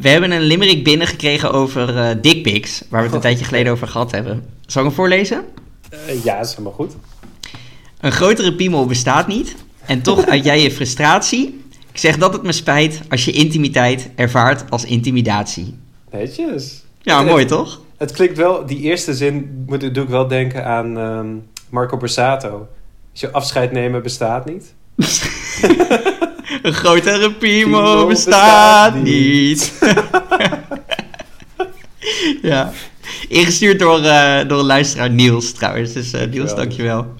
We hebben een limerick binnengekregen over uh, dickpics, waar we het een tijdje geleden over gehad hebben. Zal ik hem voorlezen? Uh, ja, is helemaal goed. Een grotere piemel bestaat niet. En toch uit jij je frustratie. Ik zeg dat het me spijt als je intimiteit ervaart als intimidatie. Netjes. Ja, mooi toch? Het klinkt wel, die eerste zin moet, doe ik wel denken aan um, Marco Borsato. Als je afscheid nemen bestaat niet. Een grotere piemel bestaat, bestaat, niet. ja. Ingestuurd door, uh, door een luisteraar Niels trouwens. Dus uh, Niels, dankjewel.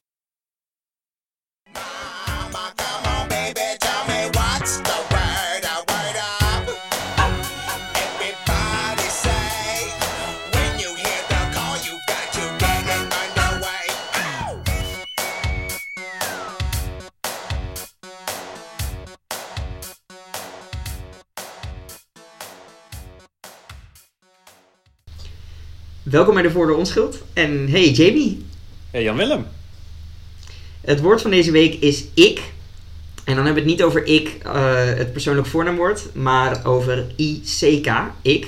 Welkom bij de Voor de Onschuld. En hey Jamie. Hey Jan-Willem. Het woord van deze week is ik. En dan hebben we het niet over ik, uh, het persoonlijk voornaamwoord, maar over ICK, ik.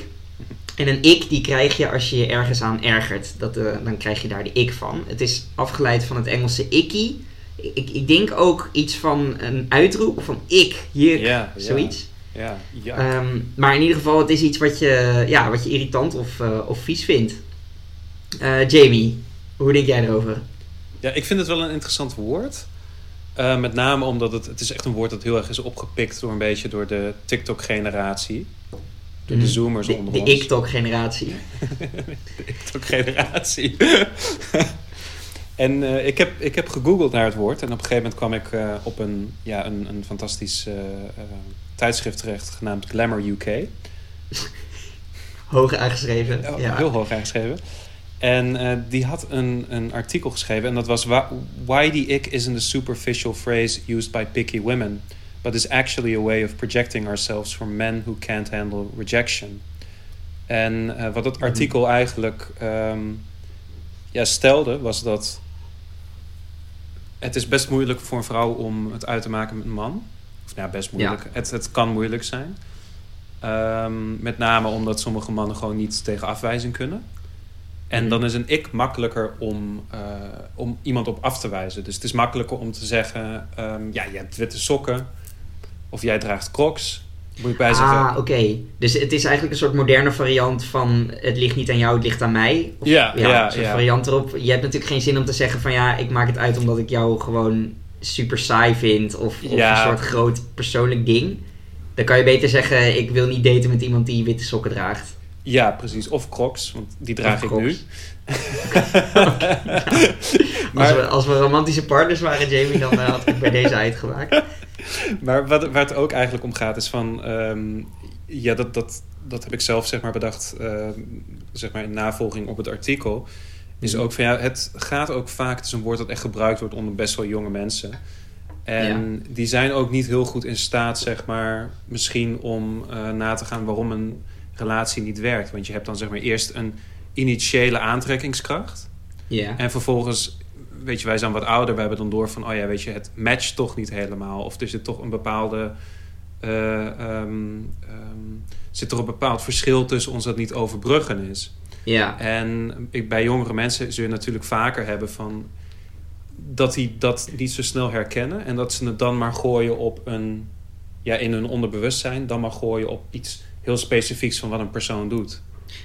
En een ik die krijg je als je je ergens aan ergert. Dat, uh, dan krijg je daar de ik van. Het is afgeleid van het Engelse icky. Ik, ik denk ook iets van een uitroep van ik, juk, yeah, zoiets. Um, maar in ieder geval, het is iets wat je, ja, wat je irritant of, uh, of vies vindt. Uh, Jamie, hoe denk jij erover? Ja, ik vind het wel een interessant woord. Uh, met name omdat het, het is echt een woord dat heel erg is opgepikt door een beetje door de TikTok-generatie. Door de mhm. zoomers de, onder de ons. De TikTok-generatie. de en uh, ik, heb, ik heb gegoogeld naar het woord. En op een gegeven moment kwam ik uh, op een, ja, een, een fantastisch tijdschrift terecht genaamd Glamour UK. hoog aangeschreven. Ja. Heel hoog aangeschreven. En uh, die had een, een artikel geschreven en dat was Why the ick isn't a superficial phrase used by picky women, but is actually a way of projecting ourselves from men who can't handle rejection. En uh, wat het mhm. artikel eigenlijk um, ja, stelde was dat het is best moeilijk voor een vrouw om het uit te maken met een man. Of nou, best moeilijk. Ja. Het, het kan moeilijk zijn. Um, met name omdat sommige mannen gewoon niet tegen afwijzing kunnen. En mhm. dan is een ik makkelijker om, uh, om iemand op af te wijzen. Dus het is makkelijker om te zeggen: um, ja, je hebt witte sokken. Of jij draagt crocs. Moet ik bij zeggen. Ah, oké. Dus het is eigenlijk een soort moderne variant van: het ligt niet aan jou, het ligt aan mij. Of, ja, ja, ja, een soort variant erop. Je hebt natuurlijk geen zin om te zeggen: van ja, ik maak het uit omdat ik jou gewoon super saai vind. Of, of een soort groot persoonlijk ding. Dan kan je beter zeggen: ik wil niet daten met iemand die witte sokken draagt. Ja, precies. Of crocs, want die draag ik nu. maar, als, we, als we romantische partners waren, Jamie, dan uh, had ik bij deze uitgemaakt. maar wat, waar het ook eigenlijk om gaat, is van... Um, ja, dat, dat, dat heb ik zelf zeg maar bedacht, uh, zeg maar in navolging op het artikel. Is mhm. ook van ja, het gaat ook vaak, het is een woord dat echt gebruikt wordt onder best wel jonge mensen. En ja. die zijn ook niet heel goed in staat, zeg maar, misschien om uh, na te gaan waarom een relatie niet werkt. Want je hebt dan zeg maar eerst een initiële aantrekkingskracht. Ja. En vervolgens, weet je, wij zijn wat ouder. We hebben dan door van, oh ja, weet je, het matcht toch niet helemaal. Of er zit toch een bepaalde... Uh, um, um, zit er een bepaald verschil tussen ons dat niet overbruggen is. Ja. En ik, bij jongere mensen zul je natuurlijk vaker hebben van... dat die dat niet zo snel herkennen. En dat ze het dan maar gooien op een... Ja, in hun onderbewustzijn. Dan maar gooien op iets heel specifieks van wat een persoon doet.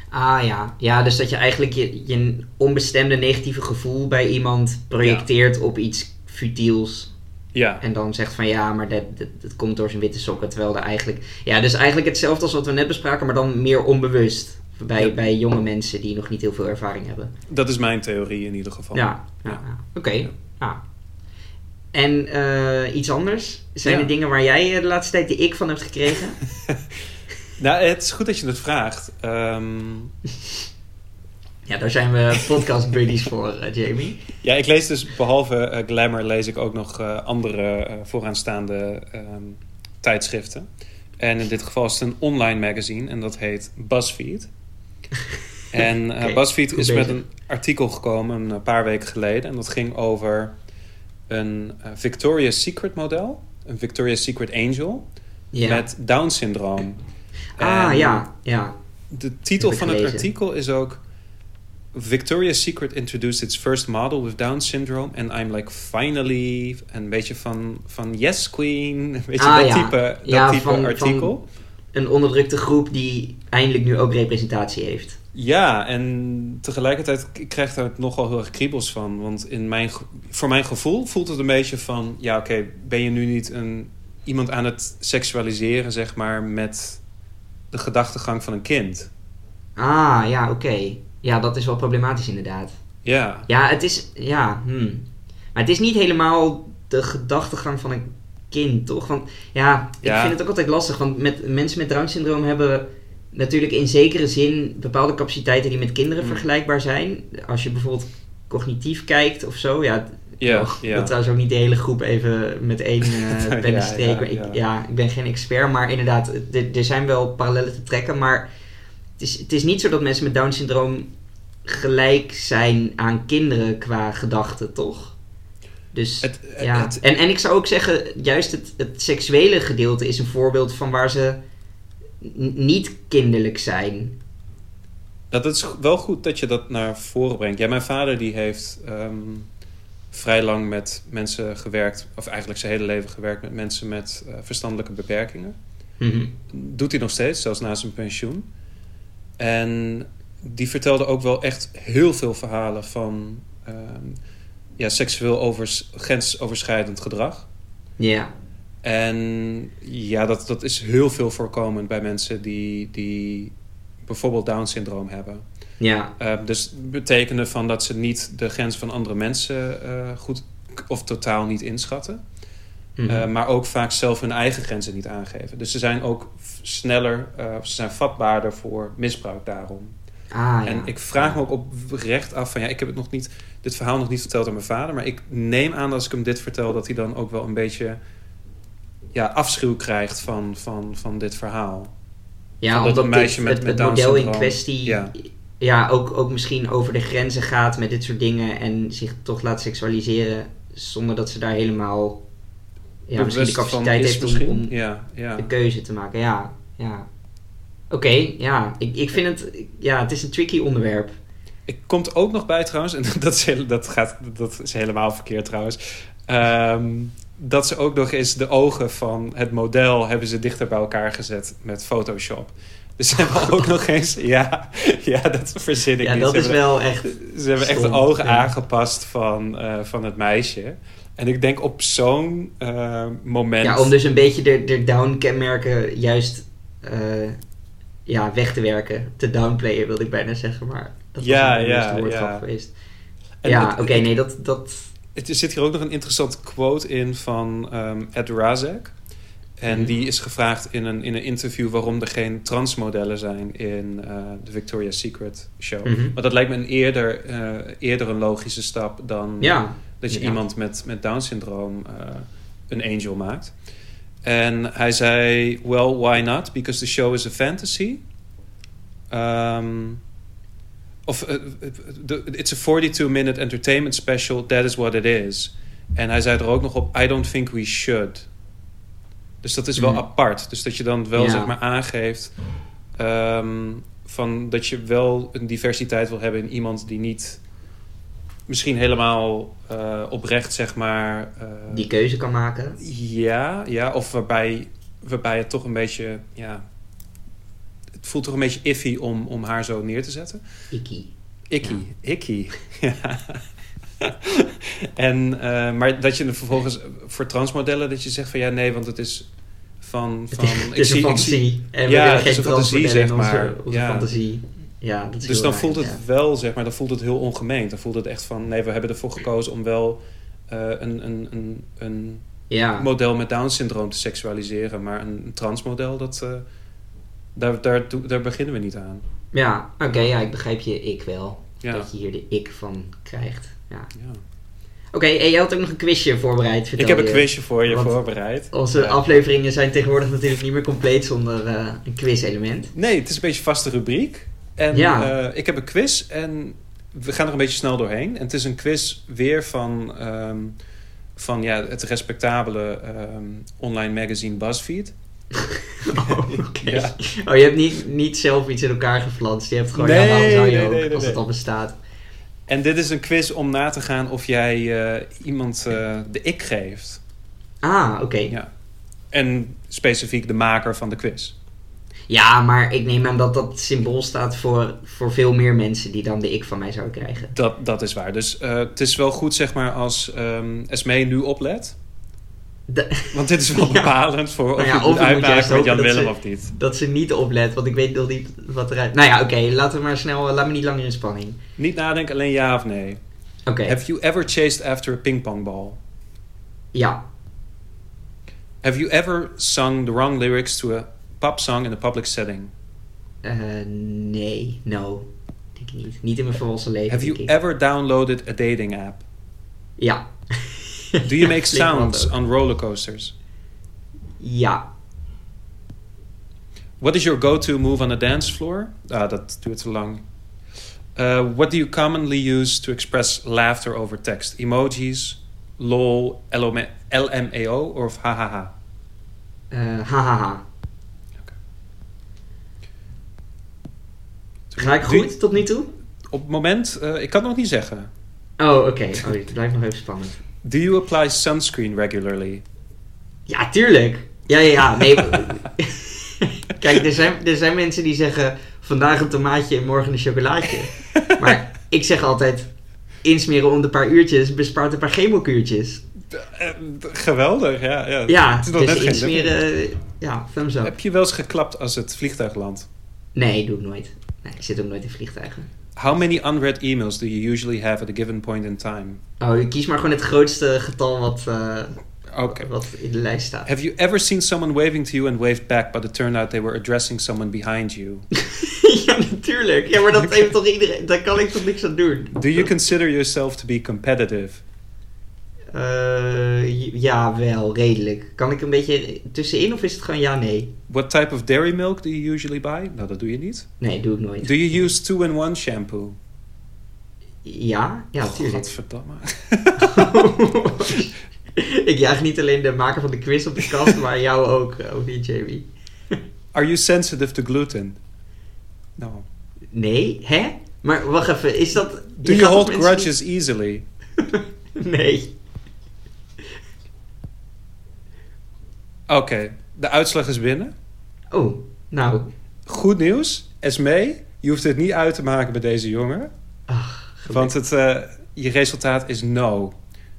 Ah ja, ja dus dat je eigenlijk je, je onbestemde negatieve gevoel bij iemand projecteert op iets futiels. Ja. En dan zegt van ja, maar dat, dat, dat, komt door zijn witte sokken. Terwijl er eigenlijk. Ja, dus eigenlijk hetzelfde als wat we net bespraken, maar dan meer onbewust. Bij, bij jonge mensen die nog niet heel veel ervaring hebben. Dat is mijn theorie in ieder geval. Ja, ja. ja. oké. Okay. En uh, iets anders? Zijn er dingen waar jij de laatste tijd de ik van hebt gekregen? Nou, het is goed dat je het vraagt. Um... Ja, daar zijn we podcast buddies voor, uh, Jamie. Ja, ik lees dus behalve uh, Glamour lees ik ook nog uh, andere vooraanstaande um, tijdschriften. En in dit geval is het een online magazine en dat heet BuzzFeed. en okay, BuzzFeed is met een artikel gekomen een paar weken geleden. En dat ging over een Victoria's Secret model. Een Victoria's Secret Angel. Yeah. Met Down syndroom. Ah, En ja, ja. De titel van het artikel is ook... Victoria's Secret introduced its first model with Down syndrome. And I'm like, finally... Een beetje van, van Yes Queen. Weet je, Ah, dat ja. type, dat Ja, type van- artikel. Een onderdrukte groep die eindelijk nu ook representatie heeft. Ja, en tegelijkertijd k- krijg ik daar nogal heel erg kriebels van. Want in mijn, voor mijn gevoel voelt het een beetje van... Ja, oké, ben je nu niet een, iemand aan het seksualiseren, zeg maar... met de gedachtegang van een kind? Ah, ja, oké. Ja, dat is wel problematisch inderdaad. Ja, Ja, het is... Ja, hmm. Maar het is niet helemaal de gedachtegang van een kind, toch? Want ja, ik Ja. vind het ook altijd lastig. Want met, mensen met Down-syndroom hebben natuurlijk in zekere zin bepaalde capaciteiten die met kinderen Mm. vergelijkbaar zijn. Als je bijvoorbeeld cognitief kijkt of zo. Ja, ja. trouwens ook niet de hele groep even met één eh pen Ja, Ik, ja. ik ben geen expert, maar inderdaad, er- zijn wel parallellen te trekken. Maar het is, het is niet zo dat mensen met Down-syndroom gelijk zijn aan kinderen qua gedachten, toch? Dus Het- ja. het- en, en ik zou ook zeggen, juist het, het seksuele gedeelte is een voorbeeld van waar ze niet kinderlijk zijn. Dat is wel goed dat je dat naar voren brengt. Ja, mijn vader die heeft ehm, vrij lang met mensen gewerkt... of eigenlijk zijn hele leven gewerkt met mensen met eh, verstandelijke beperkingen. Mhm. doet hij nog steeds, zelfs na zijn pensioen. En die vertelde ook wel echt heel veel verhalen van ehm, ja, seksueel overs, grensoverschrijdend gedrag. Ja. En ja, dat, dat is heel veel voorkomend bij mensen die, die bijvoorbeeld Down-syndroom hebben. Ja. Ehm, dus betekende van dat ze niet de grens van andere mensen eh, goed of totaal niet inschatten. Mhm. Uh, maar ook vaak zelf hun eigen grenzen niet aangeven. Dus ze zijn ook sneller, uh, ze zijn vatbaarder voor misbruik daarom. ah, ja. En ik vraag me ook oprecht af van ja, ik heb het nog niet, dit verhaal nog niet verteld aan mijn vader, maar ik neem aan dat als ik hem dit vertel, dat hij dan ook wel een beetje ja, afschuw krijgt van, van, van dit verhaal. Ja, dat meisje dit- met- het, met het model in kwestie Ja. ja. ook, ook misschien over de grenzen gaat met dit soort dingen en zich toch laat seksualiseren zonder dat ze daar helemaal ja, misschien de capaciteit heeft om, misschien. om ja, ja. de keuze te maken. Ja, ja. Oké, ja. Ik, ik vind het, ja, het is een tricky onderwerp. Ik komt ook nog bij trouwens, en dat is, heel- dat gaat, dat is helemaal verkeerd trouwens. Ehm, dat ze ook nog eens de ogen van het model hebben ze dichter bij elkaar gezet met Photoshop. Dus ze hebben ook nog eens, ja, ja dat verzin ik Ja, niet. dat ze is hebben, wel echt... Ze hebben echt de ogen ja. aangepast van, eh, van het meisje. En ik denk op zo'n eh, moment. Ja, om dus een beetje de, de down-kenmerken juist eh, ja, weg te werken. Te downplayen wilde ik bijna zeggen, maar dat Ja, was een ja, woord ja. geweest. En ja, oké, nee, dat... dat Het, er zit hier ook nog een interessante quote in van ehm, Ed Razek. En Mhm. die is gevraagd in een, in een interview waarom er geen transmodellen zijn in eh, de Victoria's Secret show. Mhm. Maar dat lijkt me een eerder, eh, eerder een logische stap dan ja, dat je iemand met, met Down-syndroom eh, een angel maakt. En hij zei, well, why not? Because the show is a fantasy. Um, of, eh, the- it's a 42-minute entertainment special, that is what it is. En hij zei er ook nog op, I don't think we should. Dus dat is wel Mm. apart. Dus dat je dan wel Ja. zeg maar aangeeft... ehm, van dat je wel een diversiteit wil hebben in iemand die niet misschien helemaal eh, oprecht, zeg maar. eh, die keuze kan maken. ja, ja, of waarbij, waarbij het toch een beetje. Ja, het voelt toch een beetje iffy om, om haar zo neer te zetten. Ikkie. Icky, icky. Ja. en, eh, maar dat je er vervolgens voor transmodellen dat je zegt van ja, nee, want het is van. van het is een fantasie. En we Ja, willen het is geen een fantasie, zeg maar. onze Ja. fantasie. Ja, dat is Dus dan raar, voelt het ja. wel, zeg maar, dan voelt het heel ongemeend. Dan voelt het echt van, nee, we hebben ervoor gekozen om wel eh, een, een, een, een Ja, model met Down-syndroom te seksualiseren. Maar een, een transmodel, dat, eh, daar, daar, daar beginnen we niet aan. ja oké, ja, ik begrijp je ik wel. Ja. Dat je hier de ik van krijgt. Ja. Ja. Oké, en jij had ook nog een quizje voorbereid, Ik heb een je. quizje voor je Want voorbereid. Onze Ja. afleveringen zijn tegenwoordig natuurlijk niet meer compleet zonder eh, een quiz-element. Nee, het is een beetje een vaste rubriek. En Ja. eh, ik heb een quiz en we gaan er een beetje snel doorheen. En het is een quiz weer van, ehm, van ja, het respectabele ehm, online magazine BuzzFeed. Oh. Ja. Oh, je hebt niet, niet zelf iets in elkaar geflanst. Je hebt gewoon, Nee, je nee, ook, nee, nee, als het al bestaat. En dit is een quiz om na te gaan of jij eh, iemand eh, de ik geeft. Ah, oké. Ja. En specifiek de maker van de quiz. Ja, maar ik neem aan dat dat symbool staat voor, voor veel meer mensen die dan de ik van mij zouden krijgen. Dat, dat is waar. Dus eh, het is wel goed, zeg maar, als Esmee nu oplet. De- Want dit is wel Ja. bepalend voor of Nou ja, je of moet je met Jan Willem ze- of niet. dat ze niet oplet, want ik weet nog niet wat eruit... Nou ja, oké, laten we maar snel... Laat me niet langer in spanning. Niet nadenken, alleen ja of nee. Oké, Have you ever chased after a pingpongball? ja. Have you ever sung the wrong lyrics to a pop song in a public setting? Eh, nee, no. Denk ik niet. Niet in mijn volwassen leven, Have you ik. ever downloaded a dating app? Ja. Do you make sounds on rollercoasters? Ja. What is your go-to move on a dance floor? Ah, dat duurt te lang. Uh, what do you commonly use to express laughter over text? Emojis, lol, LMAO of hahaha? Hahaha. Ga ik goed tot nu toe? Op het moment, eh, ik kan het nog niet zeggen. Oh, oké. Oh, het blijft nog even spannend. Do you apply sunscreen regularly? Ja, tuurlijk. Ja, ja, ja. Nee. Kijk, er zijn, er zijn mensen die zeggen... vandaag een tomaatje en morgen een chocolaatje. Maar ik zeg altijd... insmeren om de paar uurtjes bespaart een paar chemokuurtjes. Eh, geweldig, ja. ja. Ja, Het is nog dus net insmeren... Ja, thumbs up. Heb je wel eens geklapt als het vliegtuig landt? Nee, doe ik nooit. Nee, ik zit ook nooit in vliegtuigen. How many unread emails do you usually have at a given point in time? Oh, ik kies maar gewoon het grootste getal wat, eh, wat in de lijst staat. Have you ever seen someone waving to you and waved back, but it turned out they were addressing someone behind you? ja, natuurlijk. Ja, maar dat heeft toch iedereen... Daar kan ik toch niks aan doen? Do you consider yourself to be competitive? Eh, j- ja, wel, redelijk. Kan ik een beetje tussenin of is het gewoon ja, nee? What type of dairy milk do you usually buy? Nou, dat doe je niet. Nee, doe ik nooit. Do you use two-in-one shampoo? Ja, ja, tuurlijk. Godverdamme. ik jaag niet alleen de maker van de quiz op de kast, maar jou ook, eh, ook niet, Jamie. Are you sensitive to gluten? No. Nee, hè? Maar wacht even, is dat... Do je you hold mensen grudges easily? nee. Oké, de uitslag is binnen. Oh, nou. Goed nieuws. Esmee, je hoeft het niet uit te maken bij deze jongen. Ach, Want het, eh, je resultaat is no.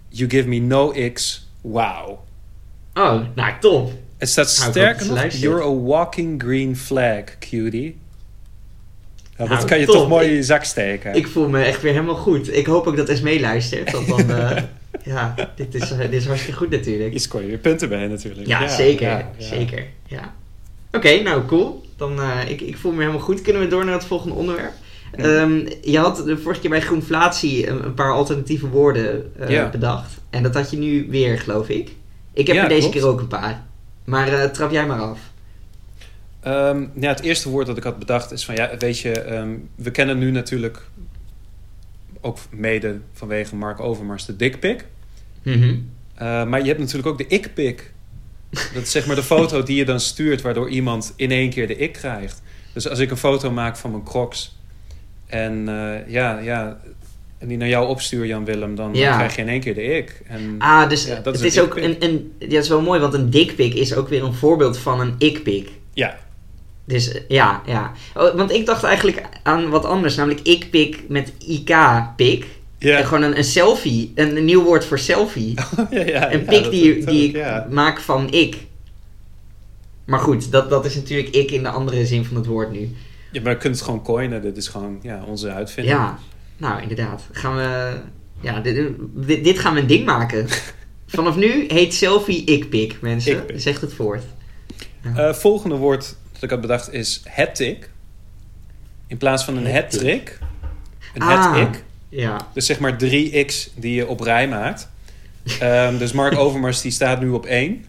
You give me no x. Wow. Oh, nou, top. Het staat sterker nog, you're a walking green flag, cutie. Dat Nou, kan je top. toch mooi in je zak steken. Ik voel me echt weer helemaal goed. Ik hoop ook dat Esmee luistert, want dan... eh, ja, dit is, eh, dit is hartstikke goed natuurlijk. Je scoort weer punten bij natuurlijk. Ja, zeker. ja. Zeker, ja. Oké, nou cool. Dan, eh, ik, ik voel me helemaal goed. Kunnen we door naar het volgende onderwerp? Ehm, je had de vorige keer bij Groenflatie een, een paar alternatieve woorden eh, bedacht. En dat had je nu weer, geloof ik. Ik heb Ja, er deze klopt. keer ook een paar. Maar trap jij maar af. Ehm, ja, het eerste woord dat ik had bedacht is van... Ja, weet je, ehm, we kennen nu natuurlijk... ook mede vanwege Mark Overmars de dikpik. Mhm. Uh, maar je hebt natuurlijk ook de ik-pik. Dat is zeg maar de foto die je dan stuurt... waardoor iemand in één keer de ik krijgt. Dus als ik een foto maak van mijn crocs... en eh, ja, ja, en die naar jou opstuur, Jan-Willem... dan Ja. krijg je in één keer de ik. En, Ah, dus Ja, dat het is een ook een, een... Ja, dat is wel mooi, want een dikpik is ook weer een voorbeeld van een ik-pik. ja, Dus eh, ja, ja. Oh, want ik dacht eigenlijk aan wat anders, namelijk ik-pik met ik-pik. En gewoon een, een selfie, een, een nieuw woord voor selfie. ja, ja, een pik die, die ik maak van ik. Maar goed, dat, dat is natuurlijk ik in de andere zin van het woord nu. Ja, maar je kunt het gewoon coinen. Dit is gewoon ja, onze uitvinding. Ja, nou inderdaad. Gaan we... Ja, dit, dit, dit gaan we een ding maken. Vanaf nu heet selfie ik-pik, mensen. Ik-pik. Zegt het voort. Eh, volgende woord dat ik had bedacht is het-tik. In plaats van een Het-tik. het-trick. Een Ah. het-ik. Ja. Dus zeg maar drie x die je op rij maakt. Ehm, dus Mark Overmars die staat nu op één.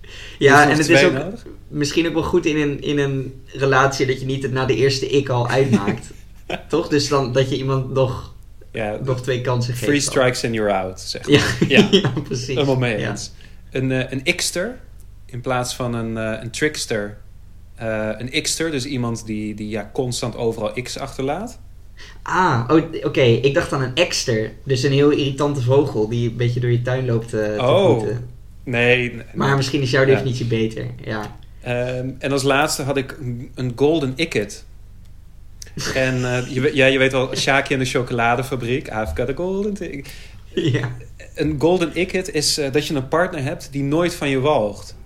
Je Ja, hebt en het is ook nodig. misschien ook wel goed in een, in een relatie dat je niet het na de eerste ik al uitmaakt. Toch? Dus dan dat je iemand nog, Ja, nog twee kansen geeft. three dan. strikes and you're out. Zeg maar. Ja, Ja. ja. precies. Helemaal mee Ja. eens. Een, eh, een xter in plaats van een, eh, een trickster, eh, een xter, dus iemand die, die ja, constant overal x achterlaat. Ah, oh, oké. Ik dacht aan een ekster. Dus een heel irritante vogel die een beetje door je tuin loopt eh, te Oh. Nee. nee. Maar misschien is jouw Ja. definitie beter. Ja. Ehm, en als laatste had ik een- golden icket. En eh, je, ja, je weet wel, Shaki en de chocoladefabriek. I've got a golden ticket. ja. Een golden icket is eh, dat je een partner hebt die nooit van je walgt.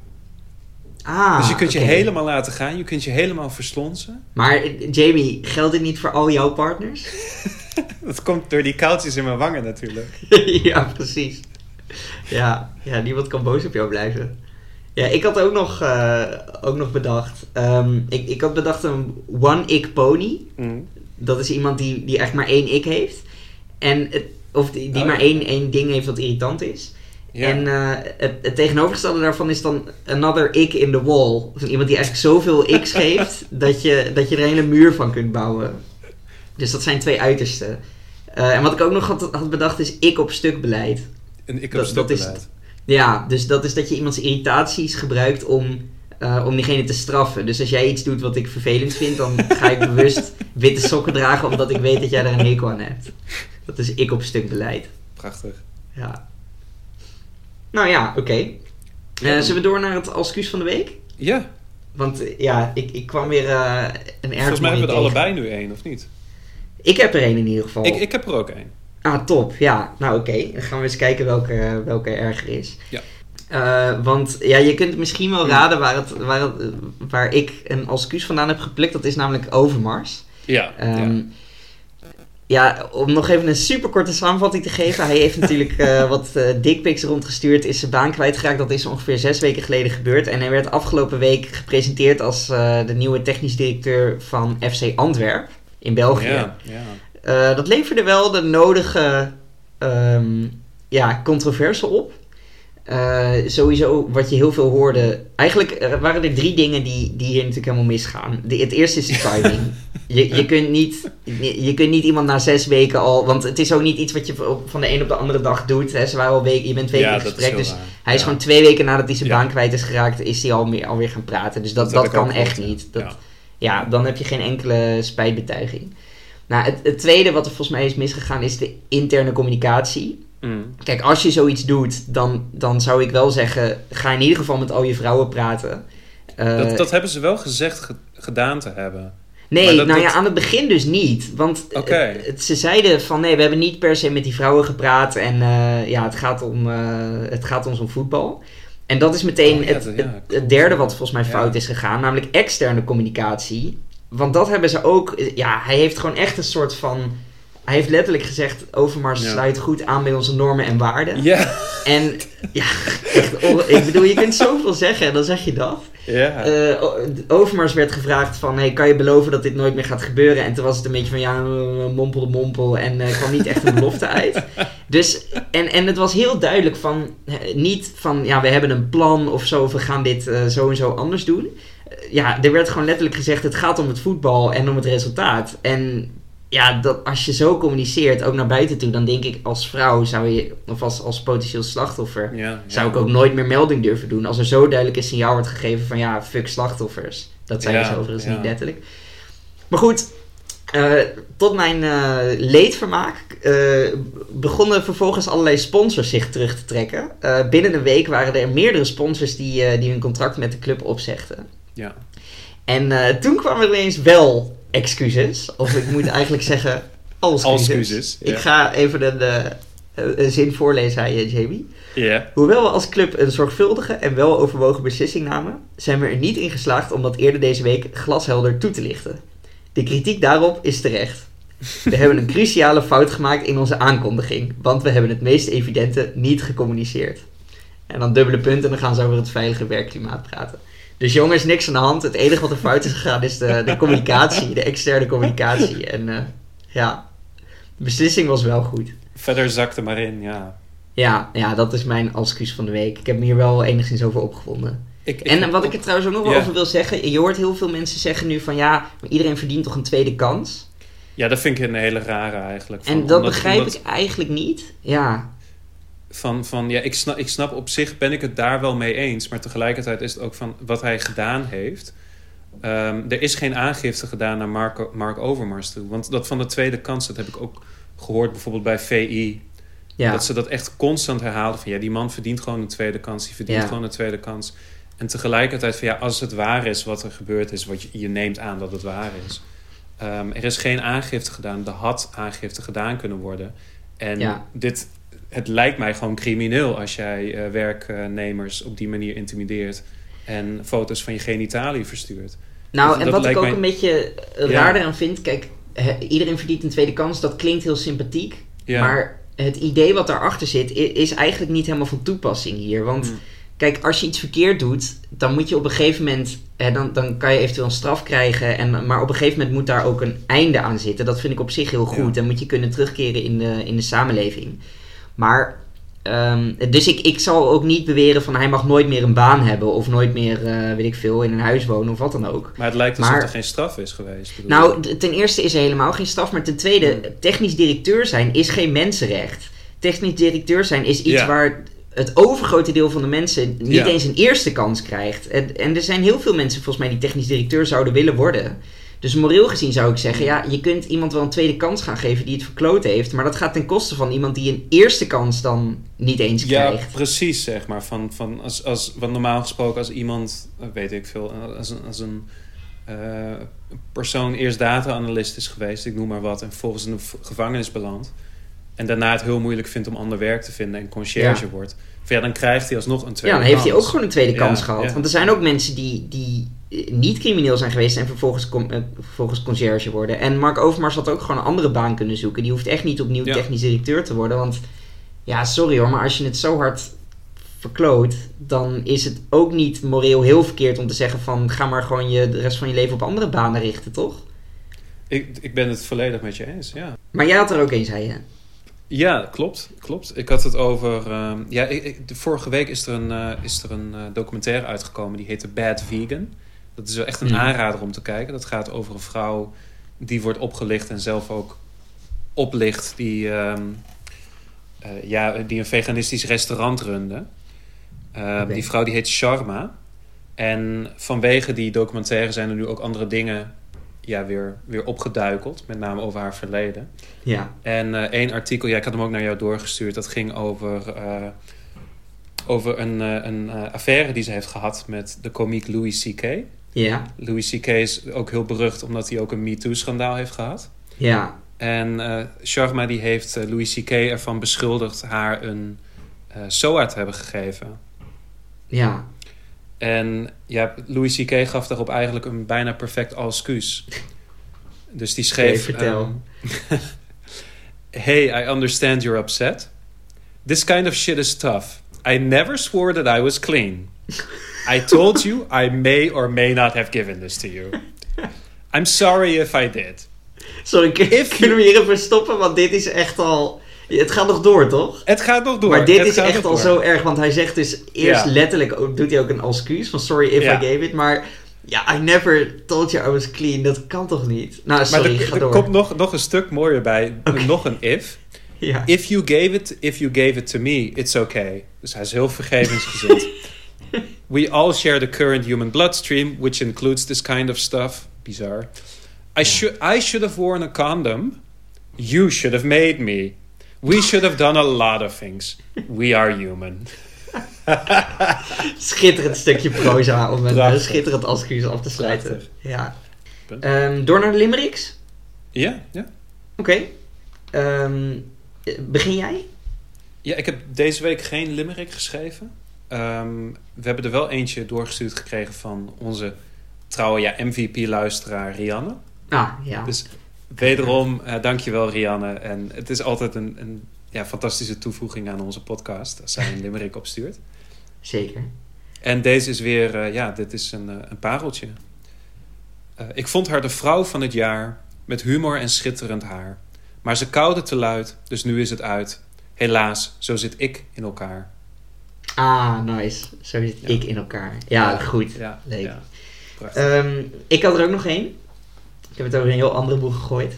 Ah, dus je kunt je helemaal laten gaan. Je kunt je helemaal verslonsen. Maar Jamie, geldt dit niet voor al jouw partners? Dat komt door die koudjes in mijn wangen natuurlijk. ja, precies. Ja, ja, niemand kan boos op jou blijven. Ja, ik had ook nog, eh, ook nog bedacht. ehm, ik, ik had bedacht een one-ick pony. Mm. Dat is iemand die, die echt maar één ik heeft. En het, of die, die Oh, maar ja. één, één ding heeft dat irritant is. Ja. En eh, het, het tegenovergestelde daarvan is dan another ik in the wall. Van iemand die eigenlijk zoveel x geeft dat je, dat je er een hele muur van kunt bouwen. Dus dat zijn twee uitersten. Eh, en wat ik ook nog had, had bedacht is ik op stuk beleid. en ik dat- dat is- stukbeleid. Ja, dus dat is dat je iemands irritaties gebruikt om, eh, om diegene te straffen. Dus als jij iets doet wat ik vervelend vind, dan ga ik bewust witte sokken dragen omdat ik weet dat jij daar een hekel aan hebt. Dat is ik op stuk beleid. Prachtig. Ja. Nou ja, oké. Eh, Ja. zullen we door naar het excuus van de week? Ja, Want eh, ja, ik, ik kwam weer eh, een erg volgens mij hebben we er tegen. allebei nu één, of niet? Ik heb er één in ieder geval. Ik, ik heb er ook één. Ah, top. Ja, nou oké. Dan gaan we eens kijken welke, welke erger is. Ja. Eh, want ja, je kunt misschien wel raden waar, het, waar, het, waar ik een excuus vandaan heb geplukt. Dat is namelijk Overmars. Ja. Ehm, ja. Ja. om nog even een super korte samenvatting te geven. Hij heeft natuurlijk eh, wat eh dickpics rondgestuurd, is zijn baan kwijtgeraakt. Dat is ongeveer zes weken geleden gebeurd. En hij werd afgelopen week gepresenteerd als eh, de nieuwe technisch directeur van FC Antwerp in België. Ja, ja. Dat leverde wel de nodige ehm, ja, controverse op. Eh, sowieso, wat je heel veel hoorde. Eigenlijk eh, waren er drie dingen die, die hier natuurlijk helemaal misgaan. De, het eerste is de timing. je, je, kunt niet, je, je kunt niet iemand na zes weken al. Want het is ook niet iets wat je op- van de een op de andere dag doet. Hè. Ze waren al weken, je bent twee ja, weken in gesprek. Dus waar. hij is Ja. gewoon twee weken nadat hij zijn Ja. baan kwijt is geraakt. Is hij alweer, alweer gaan praten. Dus dat, dat, kan echt niet. Dat, Ja. ja, dan heb je geen enkele spijtbetuiging. Nou, het, het tweede wat er volgens mij is misgegaan is de interne communicatie. Mm. Kijk, als je zoiets doet, dan, dan zou ik wel zeggen, ga in ieder geval met al je vrouwen praten. Eh, dat, dat hebben ze wel gezegd ge- gedaan te hebben. nee, dat- nou ja, dat- aan het begin dus niet. Want Oké. het- het- ze zeiden van nee, we hebben niet per se met die vrouwen gepraat. En eh, ja, het gaat, om, eh, het gaat ons om voetbal. En dat is meteen Oh ja, het, ja, het, derde wat volgens mij Ja. fout is gegaan. Namelijk externe communicatie. Want dat hebben ze ook... Ja, hij heeft gewoon echt een soort van... Hij heeft letterlijk gezegd... Overmars Ja. sluit goed aan bij onze normen en waarden. Ja. En ja, echt, on- ik bedoel, je kunt zoveel zeggen en dan zeg je dat. ja. Eh, Overmars werd gevraagd van, hey, kan je beloven dat dit nooit meer gaat gebeuren? En toen was het een beetje van, ja, eh, mompel de mompel en eh, kwam niet echt een belofte uit. Dus, en, en het was heel duidelijk van, niet van, ja, we hebben een plan of zo, of we gaan dit zo en zo anders doen. Ja, er werd gewoon letterlijk gezegd, het gaat om het voetbal en om het resultaat. En ja, dat, als je zo communiceert, ook naar buiten toe, dan denk ik als vrouw zou je, of als, als potentieel slachtoffer, ja, ja. zou ik ook nooit meer melding durven doen. Als er zo duidelijk een signaal wordt gegeven van ja, fuck slachtoffers. Dat zijn Ja, ze overigens niet letterlijk. Maar goed, eh, tot mijn eh, leedvermaak eh, begonnen vervolgens allerlei sponsors zich terug te trekken. Binnen een week waren er meerdere sponsors die, die hun contract met de club opzegden. Ja. En toen kwamen er ineens wel excuses. Of ik moet eigenlijk zeggen, als Excuses, ja. Ik ga even een, eh, een zin voorlezen, zei je, Jamie. Ja. Hoewel we als club een zorgvuldige en weloverwogen beslissing namen, zijn we er niet in geslaagd om dat eerder deze week glashelder toe te lichten. De kritiek daarop is terecht. We hebben een cruciale fout gemaakt in onze aankondiging, want we hebben het meest evidente niet gecommuniceerd. En dan dubbele punten en dan gaan ze over het veilige werkklimaat praten. Dus jongens, niks aan de hand. Het enige wat er fout is gegaan is de, de communicatie, de externe communicatie. En eh, ja, de beslissing was wel goed. Verder zakte maar in, ja. Ja, ja, dat is mijn excuus van de week. Ik heb me hier wel enigszins over opgewonden. Ik, En wat ik er trouwens ook nog wel over wil zeggen. Je hoort heel veel mensen zeggen nu van ja, maar iedereen verdient toch een tweede kans. Ja, dat vind ik een hele rare eigenlijk. En dat omdat- begrijp omdat- ik eigenlijk niet. Ja, van, van ja, ik snap, ik snap op zich ben ik het daar wel mee eens. Maar tegelijkertijd is het ook van wat hij gedaan heeft. Ehm, er is geen aangifte gedaan naar Mark, Mark Overmars toe. Want dat van de tweede kans, dat heb ik ook gehoord bijvoorbeeld bij VI. Ja, Dat ze dat echt constant herhaalden. Van ja, die man verdient gewoon een tweede kans. Die verdient Ja. gewoon een tweede kans. En tegelijkertijd van ja, als het waar is wat er gebeurd is. Wat je, je neemt aan dat het waar is. Ehm, er is geen aangifte gedaan. Er had aangifte gedaan kunnen worden. En Ja. dit, het lijkt mij gewoon crimineel als jij eh, werknemers op die manier intimideert. En foto's van je genitaliën verstuurt. nou dat- en wat ik ook mij- een beetje eh, Ja. raar eraan vind, kijk, iedereen verdient een tweede kans, dat klinkt heel sympathiek. Ja. Maar het idee wat daarachter zit, is eigenlijk niet helemaal van toepassing hier. Want Mm. kijk, als je iets verkeerd doet, dan moet je op een gegeven moment, dan, dan kan je eventueel een straf krijgen. En, maar op een gegeven moment moet daar ook een einde aan zitten. Dat vind ik op zich heel goed. Ja. En moet je kunnen terugkeren in de, in de samenleving. Maar, ehm, dus ik, ik zal ook niet beweren van hij mag nooit meer een baan hebben. Of nooit meer, eh, weet ik veel, in een huis wonen of wat dan ook. Maar het lijkt alsof Maar- er geen straf is geweest. Nou, ten eerste is er helemaal geen straf. Maar ten tweede, technisch directeur zijn is geen mensenrecht. Technisch directeur zijn is iets Ja. waar het overgrote deel van de mensen niet Ja. eens een eerste kans krijgt. En, en er zijn heel veel mensen volgens mij die technisch directeur zouden willen worden. Dus moreel gezien zou ik zeggen, ja, je kunt iemand wel een tweede kans gaan geven die het verkloot heeft. Maar dat gaat ten koste van iemand die een eerste kans dan niet eens Ja, krijgt. precies, zeg maar. Van, van als, als, want normaal gesproken als iemand, eh, weet ik veel, als een, als een eh, persoon eerst data-analyst is geweest, ik noem maar wat, en vervolgens in de v- gevangenis belandt, en daarna het heel moeilijk vindt om ander werk te vinden en conciërge Ja. wordt, ja, dan krijgt hij alsnog een Ja, tweede dan heeft hij kans. ook gewoon een tweede Ja, kans gehad. ja. Want er zijn ook mensen die, die niet crimineel zijn geweest en vervolgens, com- eh, vervolgens conciërge worden. En Mark Overmars had ook gewoon een andere baan kunnen zoeken. Die hoeft echt niet opnieuw Ja. technisch directeur te worden. Want ja, sorry hoor, maar als je het zo hard verkloot, dan is het ook niet moreel heel verkeerd om te zeggen van ga maar gewoon je, de rest van je leven op andere banen richten, toch? Ik, ik ben het volledig met je eens, ja. Maar jij had er ook een, zei je. Ja, klopt, klopt. Ik had het over... ehm, ja, ik, ik- de vorige week is er een, eh, is er een eh, documentaire uitgekomen. Die heette Bad Vegan. Dat is wel echt een aanrader om te kijken. Dat gaat over een vrouw die wordt opgelicht en zelf ook oplicht. Die, ehm, eh, ja, die een veganistisch restaurant runde. Eh, Oké. Die vrouw die heet Sharma. En vanwege die documentaire zijn er nu ook andere dingen ja, weer, weer opgeduikeld. Met name over haar verleden. Ja. En eh, één artikel, ja, ik had hem ook naar jou doorgestuurd. Dat ging over, eh, over een, een affaire die ze heeft gehad met de komiek Louis C.K. Ja. Louis C.K. is ook heel berucht omdat hij ook een MeToo-schandaal heeft gehad. Ja. En eh Sharma die heeft eh, Louis C.K. ervan beschuldigd haar een eh SOA te hebben gegeven. Ja. En ja, Louis C.K. gaf daarop eigenlijk een bijna perfect excuus. Dus die schreef... Oké, vertel. ehm, hey, I understand you're upset. This kind of shit is tough. I never swore that I was clean. I told you I may or may not have given this to you. I'm sorry if I did. Sorry, kun- If kunnen we hier even stoppen? Want dit is echt al... Het gaat nog door, toch? Het gaat nog door. Maar dit Het is echt al door. zo erg, want hij zegt dus eerst Ja. letterlijk, ook- doet hij ook een excuus van sorry if Ja. I gave it, maar ja, I never told you I was clean, dat kan toch niet? Nou, Maar sorry, er, ga er door. komt nog, nog een stuk mooier bij. Nog een if. Ja. If you gave it, if you gave it to me, it's okay. Dus hij is heel vergevensgezind. We all share the current human bloodstream, which includes this kind of stuff. Bizar. I should I should have worn a condom. You should have made me. We should have done a lot of things. We are human. Schitterend stukje proza om een schitterend excuus af te sluiten. Prachtig. Ja. Ehm, door naar de limericks? Ja, ja. Oké. Ehm, eh, begin jij? Ja, ik heb deze week geen limerick geschreven. Ehm, we hebben er wel eentje doorgestuurd gekregen van onze trouwe ja, MVP-luisteraar Rianne. Ah, ja. Dus wederom, eh dankjewel Rianne. En het is altijd een, een ja, fantastische toevoeging aan onze podcast als zij een limerick opstuurt. Zeker. En deze is weer, eh, ja, dit is een, eh, een pareltje. Ik vond haar de vrouw van het jaar, met humor en schitterend haar. Maar ze koude te luid, dus nu is het uit. Helaas, zo zit ik in elkaar. Ah, nice. Zo zit Ja. ik in elkaar. Ja, Ja, goed. Ja, Leuk. Ehm, ik had er ook nog één. Ik heb het over een heel andere boek gegooid.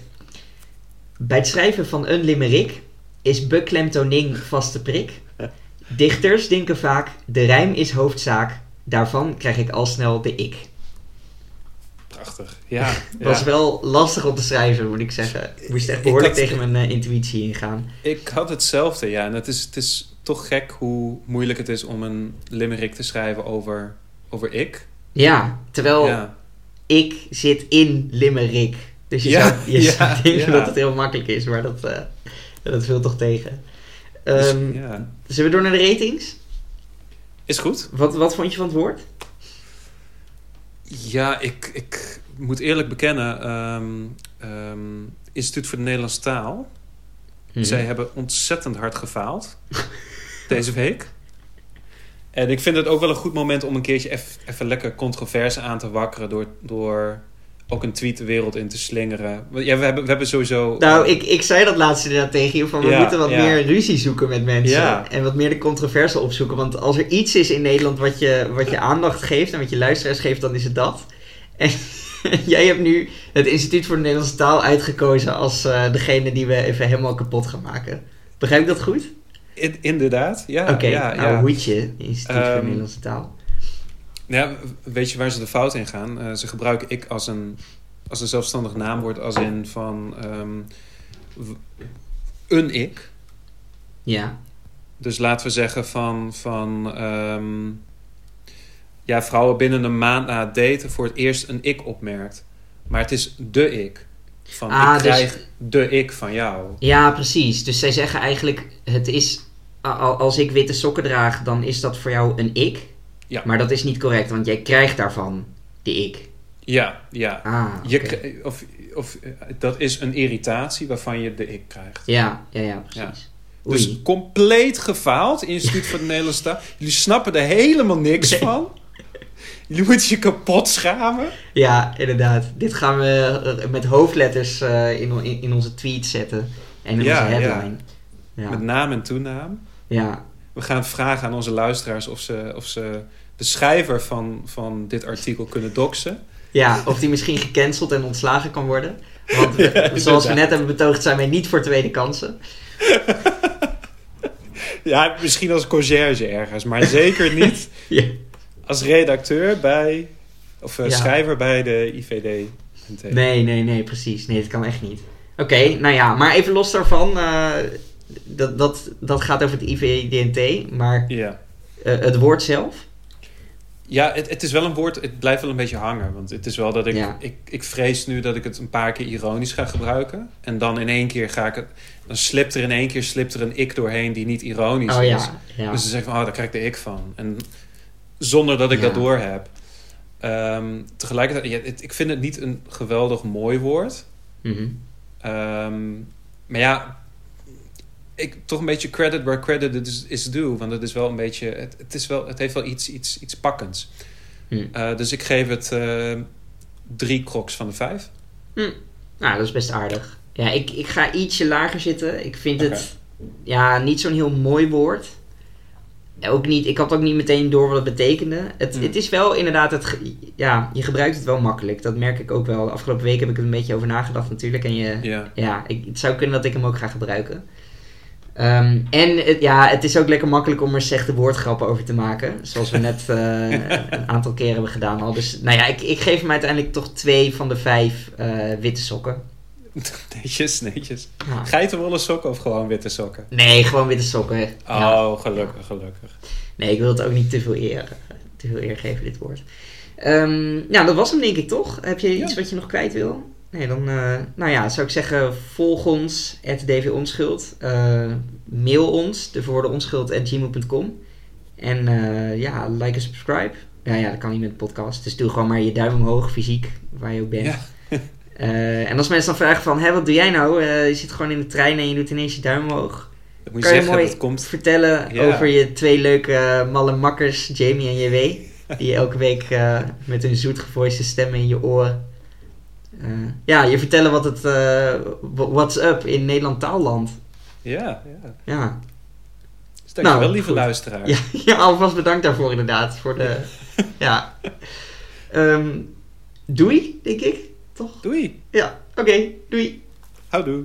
Bij het schrijven van een limerick is beklemtoning vaste prik. Dichters denken vaak, de rijm is hoofdzaak. Daarvan krijg ik al snel de ik. Prachtig. Ja. Het was ja. wel lastig om te schrijven, moet ik zeggen. Ik moest echt behoorlijk had- tegen mijn eh, intuïtie ingaan. Ik had hetzelfde, ja. En het is, het is toch gek hoe moeilijk het is om een limerick te schrijven over, over ik. Ja, terwijl Ja. ik zit in Limerick. Dus je Ja, zou, je ja, zou denken dat het heel makkelijk is, maar dat, eh, dat viel toch tegen. Dus, Ehm. Zullen we door naar de ratings? Is goed. Wat, wat vond je van het woord? Ja, ik, ik moet eerlijk bekennen, ehm, Instituut voor de Nederlandse Taal, Mhm. zij hebben ontzettend hard gefaald deze week. En ik vind het ook wel een goed moment om een keertje even lekker controverse aan te wakkeren door, door ook een tweet de wereld in te slingeren. Ja, we hebben, we hebben sowieso... Nou, ik, ik zei dat laatst inderdaad tegen je, van we Ja, moeten wat ja. meer ruzie zoeken met mensen. Ja. En wat meer de controverse opzoeken. Want als er iets is in Nederland wat je, wat je aandacht geeft en wat je luisteraars geeft, dan is het dat. En jij hebt nu het Instituut voor de Nederlandse Taal uitgekozen als eh, degene die we even helemaal kapot gaan maken. Begrijp ik dat goed? In- inderdaad, ja. Oké, ja, nou ja. hoedje, voor de Ehm, Nederlandse Taal. Ja, weet je waar ze de fout in gaan? Eh, ze gebruiken ik als een, als een zelfstandig naamwoord, als in van ehm, een ik. Ja. Dus laten we zeggen van, van ehm, ja, vrouwen binnen een maand na het daten voor het eerst een ik opmerkt. Maar het is de ik. Van Ah, ik dus- krijg de ik van jou. ja, precies. Dus zij zeggen eigenlijk, het is, als ik witte sokken draag, dan is dat voor jou een ik. Ja. Maar dat is niet correct, want jij krijgt daarvan de ik. Ja, ja. Ah, Je, of, of dat is een irritatie waarvan je de ik krijgt. Ja, ja, ja, precies. Oei. Dus compleet gefaald, Instituut voor de Nederlandse Taal. Jullie snappen er helemaal niks Nee. van. Jullie moeten je kapot schamen. Ja, inderdaad. Dit gaan we eh, met hoofdletters eh, in, in, in onze tweet zetten. En in Ja, onze headline. Ja, Met naam en toenaam. ja. We gaan vragen aan onze luisteraars of ze, of ze de schrijver van, van dit artikel kunnen doxen. ja, of die misschien gecanceld en ontslagen kan worden. Want we- Ja, zoals we net hebben betoogd, zijn wij niet voor tweede kansen. Ja, misschien als conciërge ergens, maar zeker niet Ja. Als redacteur bij, of eh, Ja. schrijver bij de IVD. Nee, nee, nee, precies. Nee, dat kan echt niet. Oké, nou ja, maar even los daarvan. eh, dat, dat, dat gaat over het IVDNT, maar Ja. eh, het woord zelf. Ja, het, het is wel een woord, het blijft wel een beetje hangen. Want het is wel dat ik, Ja. ik, ik vrees nu dat ik het een paar keer ironisch ga gebruiken. En dan in één keer ga ik het, dan slipt er in één keer slipt er een ik doorheen die niet ironisch Oh is. ja, ja. Dus ze zeggen van, oh, daar krijg ik de ik van. En zonder dat ik Ja. dat door heb. Ehm, tegelijkertijd, ja, het- ik vind het niet een geweldig mooi woord. Mhm. Ehm, maar ja, ik, toch een beetje credit where credit is, is due. Want het is wel een beetje, het, het, is wel, het heeft wel iets, iets, iets pakkends. Hm. Eh, dus ik geef het eh, drie crocs van de vijf. Nou, dat is best aardig. Ja, ik, ik ga ietsje lager zitten. Ik vind het ja, niet zo'n heel mooi woord. Ook niet, ik had ook niet meteen door wat het betekende. Het, Mm. het is wel inderdaad, het, ja, je gebruikt het wel makkelijk. Dat merk ik ook wel. De afgelopen week heb ik er een beetje over nagedacht natuurlijk. En je, Ja. ja, ik, het zou kunnen dat ik hem ook ga gebruiken. Ehm, en het, ja, het is ook lekker makkelijk om er slechte woordgrappen over te maken. Zoals we net eh, een aantal keren hebben gedaan al. Dus nou ja, ik, ik geef hem uiteindelijk toch twee van de vijf eh, witte sokken. netjes, netjes. Ja. Geitenwolle sokken of gewoon witte sokken? Nee, gewoon witte sokken. Ja. Oh, gelukkig, gelukkig. Nee, ik wil het ook niet te veel eer, te veel eer geven, dit woord. Nou, dat was hem denk ik toch? Heb je iets Ja. wat je nog kwijt wil? Nee, dan eh, nou ja, zou ik zeggen, volg ons, @dvonschuld. Eh mail ons, de woorden onschuld@gmail.com. En eh, ja, like en subscribe. Ja, ja, dat kan niet met de podcast. Dus doe gewoon maar je duim omhoog, fysiek, waar je ook bent. Eh, en als mensen dan vragen van, hé, wat doe jij nou? Eh, je zit gewoon in de trein en je doet ineens je duim omhoog. Dat moet je Kan je mooi dat komt... vertellen Ja. over je twee leuke eh, malle makkers, Jamie en JW. Die elke week met hun zoetgevoiste stemmen in je oren. ja, je vertellen wat het. wh- what's up in Nederland taalland. Ja, ja. Ja. Dus dankjewel, Nou, lieve goed. luisteraar. ja, ja, alvast bedankt daarvoor inderdaad. Voor de. ja. Ehm, doei, denk ik. Toch? Doei. Ja, oké, doei. Houdoe.